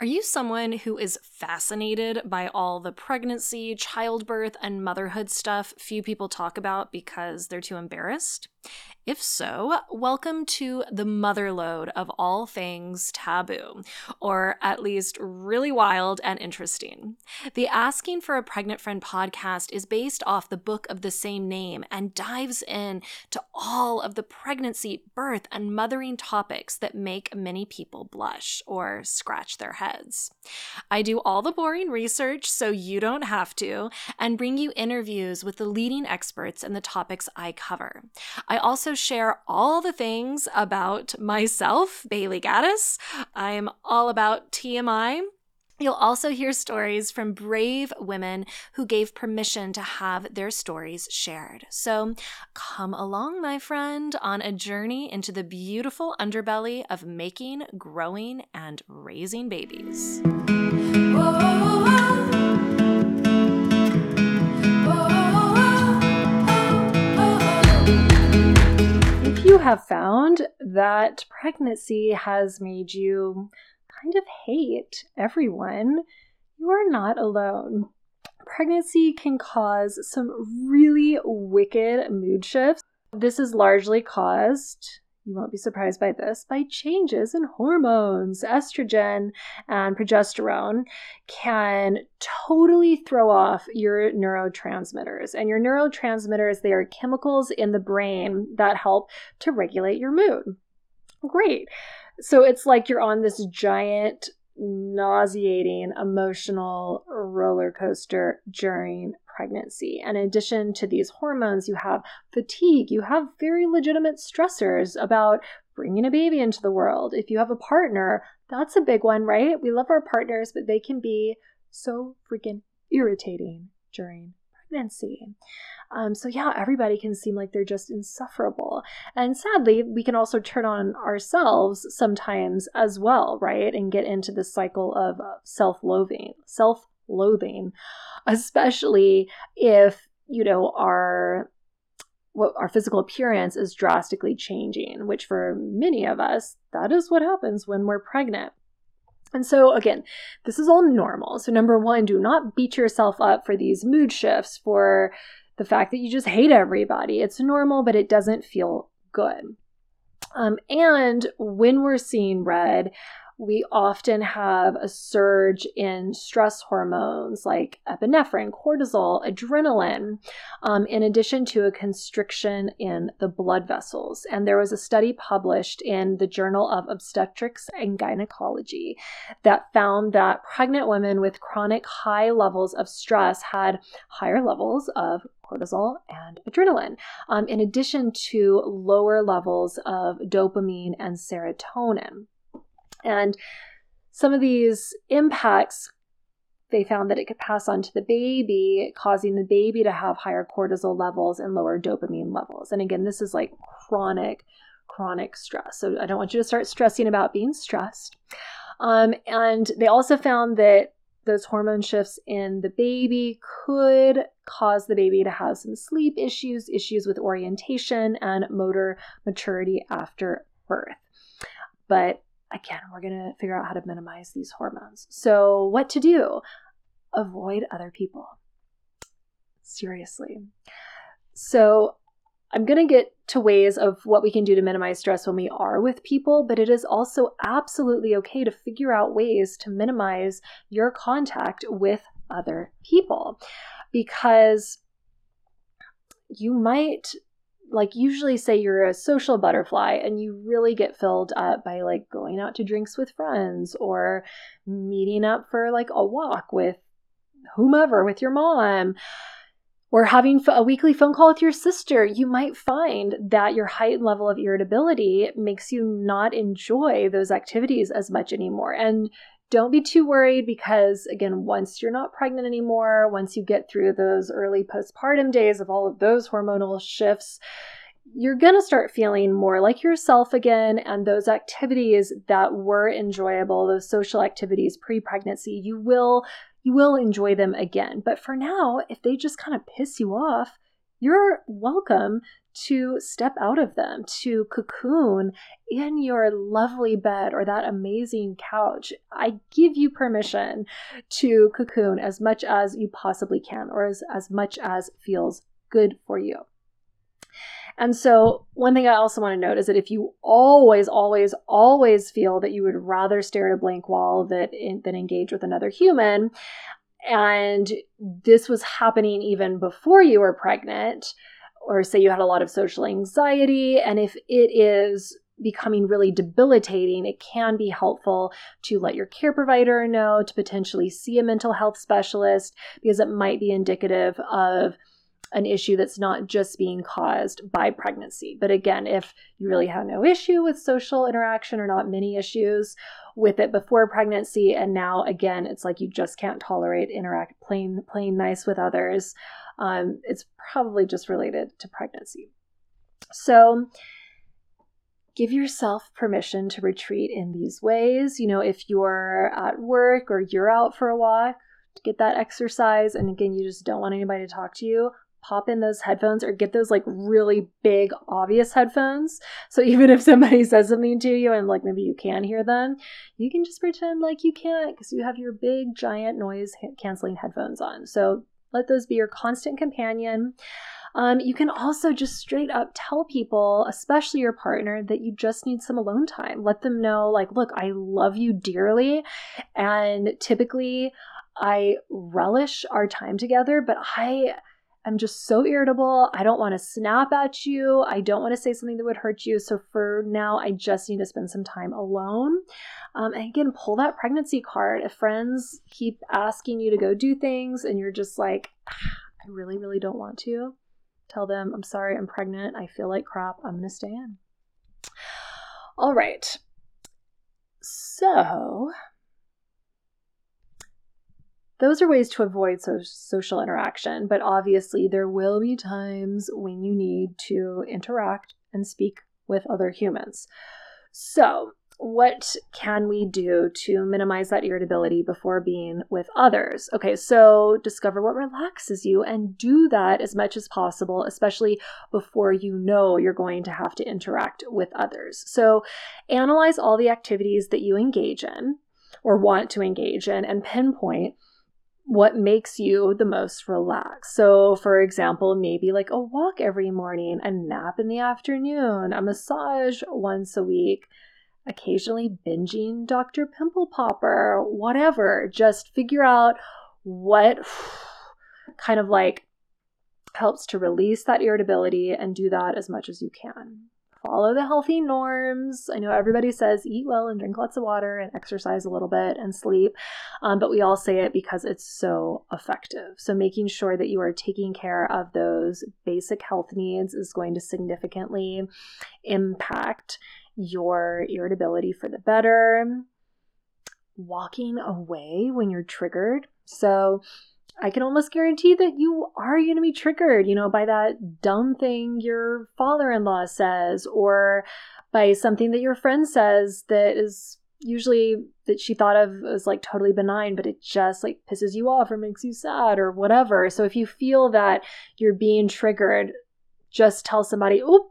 Are you someone who is fascinated by all the pregnancy, childbirth, and motherhood stuff few people talk about because they're too embarrassed? If so, welcome to the motherlode of all things taboo, or at least really wild and interesting. The Asking for a Pregnant Friend podcast is based off the book of the same name and dives in to all of the pregnancy, birth, and mothering topics that make many people blush or scratch their heads. I do all the boring research so you don't have to, and bring you interviews with the leading experts in the topics I cover. I also share all the things about myself, Bailey Gaddis. I'm all about TMI. You'll also hear stories from brave women who gave permission to have their stories shared. So come along, my friend, on a journey into the beautiful underbelly of making, growing, and raising babies. Whoa. Have found that pregnancy has made you kind of hate everyone, you are not alone. Pregnancy can cause some really wicked mood shifts. This is largely caused you won't be surprised by this, by changes in hormones. Estrogen and progesterone can totally throw off your neurotransmitters. And your neurotransmitters, they are chemicals in the brain that help to regulate your mood. Great. So it's like you're on this giant nauseating emotional roller coaster during pregnancy. And in addition to these hormones, you have fatigue, you have very legitimate stressors about bringing a baby into the world. If you have a partner, that's a big one, right? We love our partners, but they can be so freaking irritating during pregnancy. Um, so, yeah, everybody can seem like they're just insufferable. And sadly, we can also turn on ourselves sometimes as well, right? And get into the cycle of self loathing, self loathing, especially if, you know, our what our physical appearance is drastically changing, which for many of us, that is what happens when we're pregnant. And so, again, this is all normal. So, number one, do not beat yourself up for these mood shifts, for the fact that you just hate everybody. It's normal, but it doesn't feel good. Um, and when we're seeing red, we often have a surge in stress hormones like epinephrine, cortisol, adrenaline, um, in addition to a constriction in the blood vessels. And there was a study published in the Journal of Obstetrics and Gynecology that found that pregnant women with chronic high levels of stress had higher levels of cortisol and adrenaline, um, in addition to lower levels of dopamine and serotonin. And some of these impacts, they found that it could pass on to the baby, causing the baby to have higher cortisol levels and lower dopamine levels. And again, this is like chronic, chronic stress. So I don't want you to start stressing about being stressed. Um, and they also found that those hormone shifts in the baby could cause the baby to have some sleep issues, issues with orientation, and motor maturity after birth. But again, we're going to figure out how to minimize these hormones. So, what to do? Avoid other people. Seriously. So, I'm going to get to ways of what we can do to minimize stress when we are with people, but it is also absolutely okay to figure out ways to minimize your contact with other people because you might like usually say you're a social butterfly and you really get filled up by like going out to drinks with friends or meeting up for like a walk with whomever with your mom or having a weekly phone call with your sister, you might find that your heightened level of irritability makes you not enjoy those activities as much anymore. And don't be too worried because, again, once you're not pregnant anymore, once you get through those early postpartum days of all of those hormonal shifts, you're going to start feeling more like yourself again. And those activities that were enjoyable, those social activities pre pregnancy, you will. You will enjoy them again. But for now, if they just kind of piss you off, you're welcome to step out of them, to cocoon in your lovely bed or that amazing couch. I give you permission to cocoon as much as you possibly can or as, as much as feels good for you. And so, one thing I also want to note is that if you always, always, always feel that you would rather stare at a blank wall that, than engage with another human, and this was happening even before you were pregnant, or say you had a lot of social anxiety, and if it is becoming really debilitating, it can be helpful to let your care provider know, to potentially see a mental health specialist, because it might be indicative of an issue that's not just being caused by pregnancy. But again, if you really have no issue with social interaction or not many issues with it before pregnancy, and now again, it's like you just can't tolerate interact plain plain nice with others, um, it's probably just related to pregnancy. So give yourself permission to retreat in these ways. You know, if you're at work or you're out for a walk, to get that exercise and again you just don't want anybody to talk to you pop in those headphones or get those like really big obvious headphones so even if somebody says something to you and like maybe you can hear them you can just pretend like you can't because you have your big giant noise canceling headphones on so let those be your constant companion um, you can also just straight up tell people, especially your partner, that you just need some alone time. Let them know, like, look, I love you dearly. And typically, I relish our time together, but I I'm just so irritable. I don't want to snap at you. I don't want to say something that would hurt you. So for now, I just need to spend some time alone. Um, and again, pull that pregnancy card. If friends keep asking you to go do things and you're just like, ah, I really, really don't want to, tell them, I'm sorry, I'm pregnant. I feel like crap. I'm going to stay in. All right. So those are ways to avoid so- social interaction, but obviously, there will be times when you need to interact and speak with other humans. So, what can we do to minimize that irritability before being with others? Okay, so discover what relaxes you and do that as much as possible, especially before you know you're going to have to interact with others. So, analyze all the activities that you engage in or want to engage in and pinpoint what makes you the most relaxed. So, for example, maybe like a walk every morning, a nap in the afternoon, a massage once a week, occasionally binging Dr. Pimple Popper, whatever. Just figure out what kind of like helps to release that irritability and do that as much as you can follow the healthy norms. I know everybody says eat well and drink lots of water and exercise a little bit and sleep, um, but we all say it because it's so effective. So, making sure that you are taking care of those basic health needs is going to significantly impact your irritability for the better. Walking away when you're triggered. So, I can almost guarantee that you are going to be triggered, you know, by that dumb thing your father in law says or by something that your friend says that is usually that she thought of as like totally benign, but it just like pisses you off or makes you sad or whatever. So if you feel that you're being triggered, just tell somebody, oh,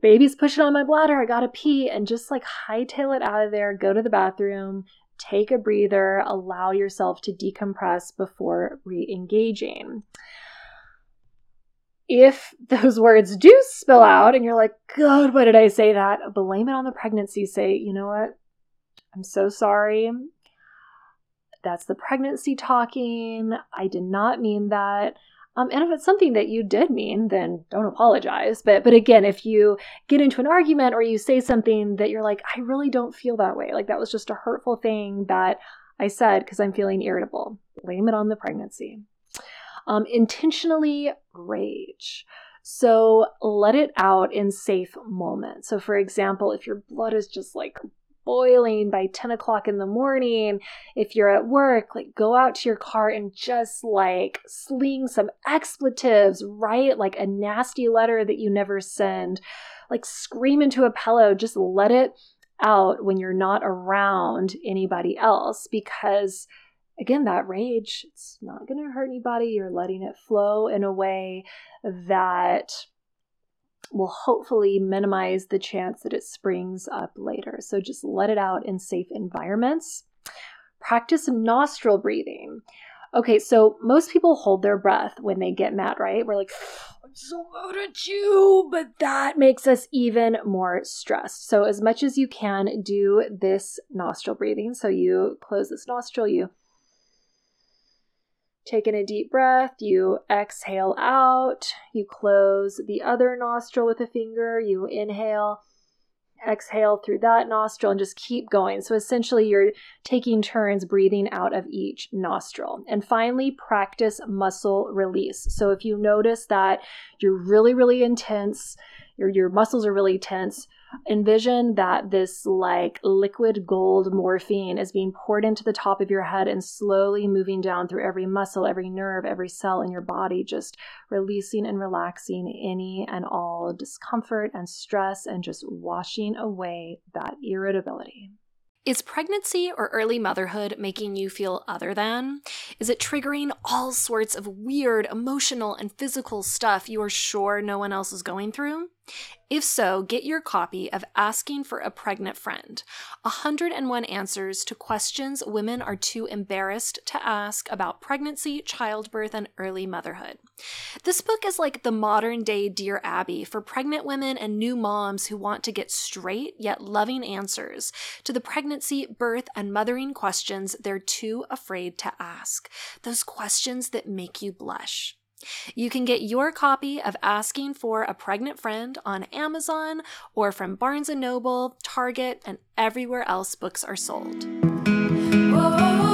baby's pushing on my bladder. I gotta pee. And just like hightail it out of there, go to the bathroom, take a breather, allow yourself to decompress before re engaging. If those words do spill out and you're like, God, why did I say that? Blame it on the pregnancy. Say, you know what? I'm so sorry. That's the pregnancy talking. I did not mean that. Um, and if it's something that you did mean, then don't apologize. But but again, if you get into an argument or you say something that you're like, I really don't feel that way, like that was just a hurtful thing that I said because I'm feeling irritable, blame it on the pregnancy. Um, intentionally rage. So let it out in safe moments. So, for example, if your blood is just like boiling by 10 o'clock in the morning. If you're at work, like go out to your car and just like sling some expletives, write like a nasty letter that you never send, like scream into a pillow, just let it out when you're not around anybody else because again that rage it's not going to hurt anybody. You're letting it flow in a way that will hopefully minimize the chance that it springs up later. So just let it out in safe environments. Practice nostril breathing. Okay, so most people hold their breath when they get mad, right? We're like, oh, I'm so mad at you, but that makes us even more stressed. So, as much as you can, do this nostril breathing. So, you close this nostril, you take in a deep breath, you exhale out, you close the other nostril with a finger, you inhale exhale through that nostril and just keep going. So essentially, you're taking turns breathing out of each nostril. And finally, practice muscle release. So if you notice that you're really, really intense, your, your muscles are really tense, envision that this like liquid gold morphine is being poured into the top of your head and slowly moving down through every muscle, every nerve, every cell in your body, just releasing and relaxing any and all discomfort and stress and just washing away that irritability. Is pregnancy or early motherhood making you feel other than? Is it triggering all sorts of weird emotional and physical stuff you are sure no one else is going through? If so, get your copy of Asking for a Pregnant Friend 101 Answers to Questions Women Are Too Embarrassed to Ask About Pregnancy, Childbirth, and Early Motherhood. This book is like the modern day Dear Abby for pregnant women and new moms who want to get straight yet loving answers to the pregnancy, birth, and mothering questions they're too afraid to ask. Those questions that make you blush. You can get your copy of Asking for a Pregnant Friend on Amazon or from Barnes & Noble, Target, and everywhere else books are sold. Whoa.